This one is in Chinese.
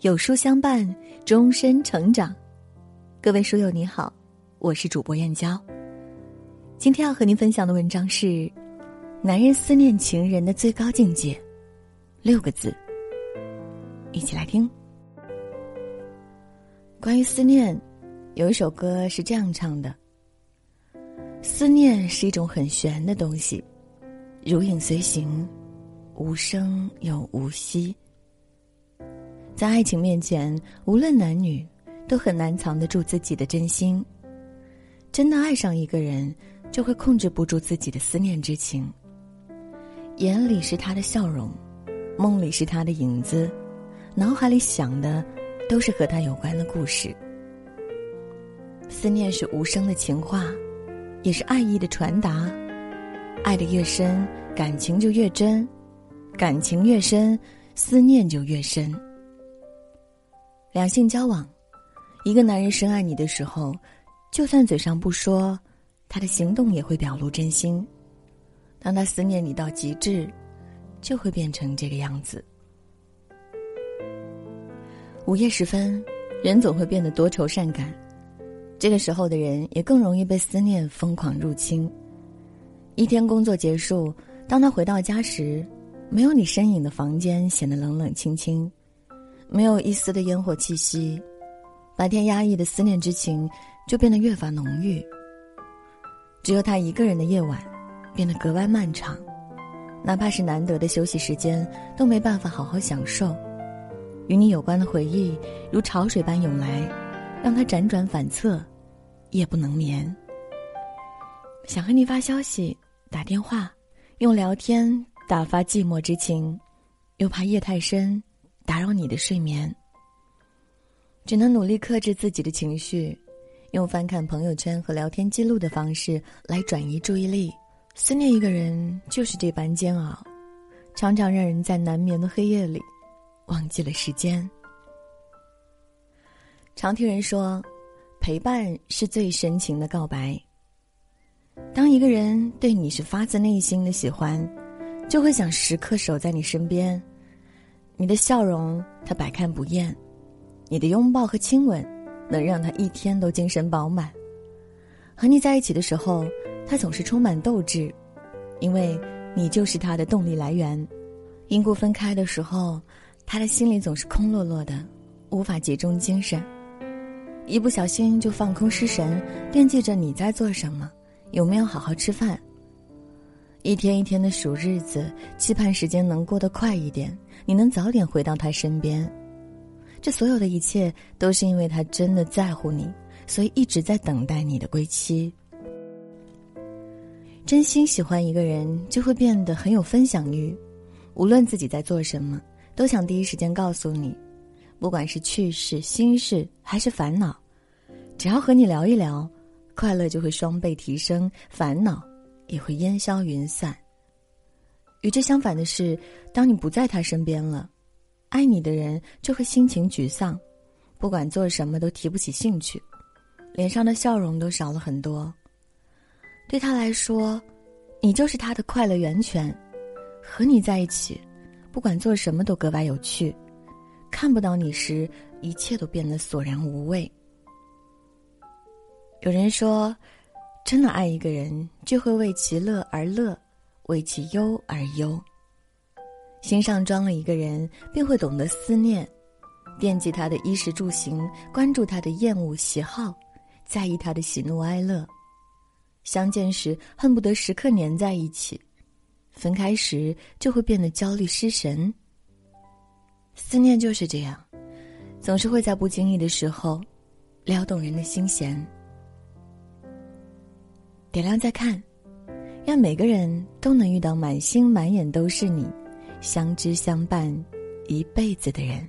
有书相伴，终身成长。各位书友你好，我是主播燕娇。今天要和您分享的文章是：男人思念情人的最高境界，六个字。一起来听。关于思念，有一首歌是这样唱的：思念是一种很玄的东西，如影随形，无声又无息。在爱情面前，无论男女，都很难藏得住自己的真心。真的爱上一个人，就会控制不住自己的思念之情。眼里是他的笑容，梦里是他的影子，脑海里想的都是和他有关的故事。思念是无声的情话，也是爱意的传达。爱的越深，感情就越真；感情越深，思念就越深。两性交往，一个男人深爱你的时候，就算嘴上不说，他的行动也会表露真心。当他思念你到极致，就会变成这个样子。午夜时分，人总会变得多愁善感，这个时候的人也更容易被思念疯狂入侵。一天工作结束，当他回到家时，没有你身影的房间显得冷冷清清。没有一丝的烟火气息，白天压抑的思念之情就变得越发浓郁。只有他一个人的夜晚，变得格外漫长，哪怕是难得的休息时间，都没办法好好享受。与你有关的回忆如潮水般涌来，让他辗转反侧，夜不能眠。想和你发消息、打电话，用聊天打发寂寞之情，又怕夜太深。打扰你的睡眠，只能努力克制自己的情绪，用翻看朋友圈和聊天记录的方式来转移注意力。思念一个人就是这般煎熬，常常让人在难眠的黑夜里忘记了时间。常听人说，陪伴是最深情的告白。当一个人对你是发自内心的喜欢，就会想时刻守在你身边。你的笑容，他百看不厌；你的拥抱和亲吻，能让他一天都精神饱满。和你在一起的时候，他总是充满斗志，因为你就是他的动力来源。因故分开的时候，他的心里总是空落落的，无法集中精神，一不小心就放空失神，惦记着你在做什么，有没有好好吃饭。一天一天的数日子，期盼时间能过得快一点，你能早点回到他身边。这所有的一切，都是因为他真的在乎你，所以一直在等待你的归期。真心喜欢一个人，就会变得很有分享欲，无论自己在做什么，都想第一时间告诉你，不管是趣事、心事还是烦恼，只要和你聊一聊，快乐就会双倍提升，烦恼。也会烟消云散。与之相反的是，当你不在他身边了，爱你的人就会心情沮丧，不管做什么都提不起兴趣，脸上的笑容都少了很多。对他来说，你就是他的快乐源泉，和你在一起，不管做什么都格外有趣。看不到你时，一切都变得索然无味。有人说。真的爱一个人，就会为其乐而乐，为其忧而忧。心上装了一个人，便会懂得思念，惦记他的衣食住行，关注他的厌恶喜好，在意他的喜怒哀乐。相见时恨不得时刻黏在一起，分开时就会变得焦虑失神。思念就是这样，总是会在不经意的时候，撩动人的心弦。点亮再看，让每个人都能遇到满心满眼都是你，相知相伴一辈子的人。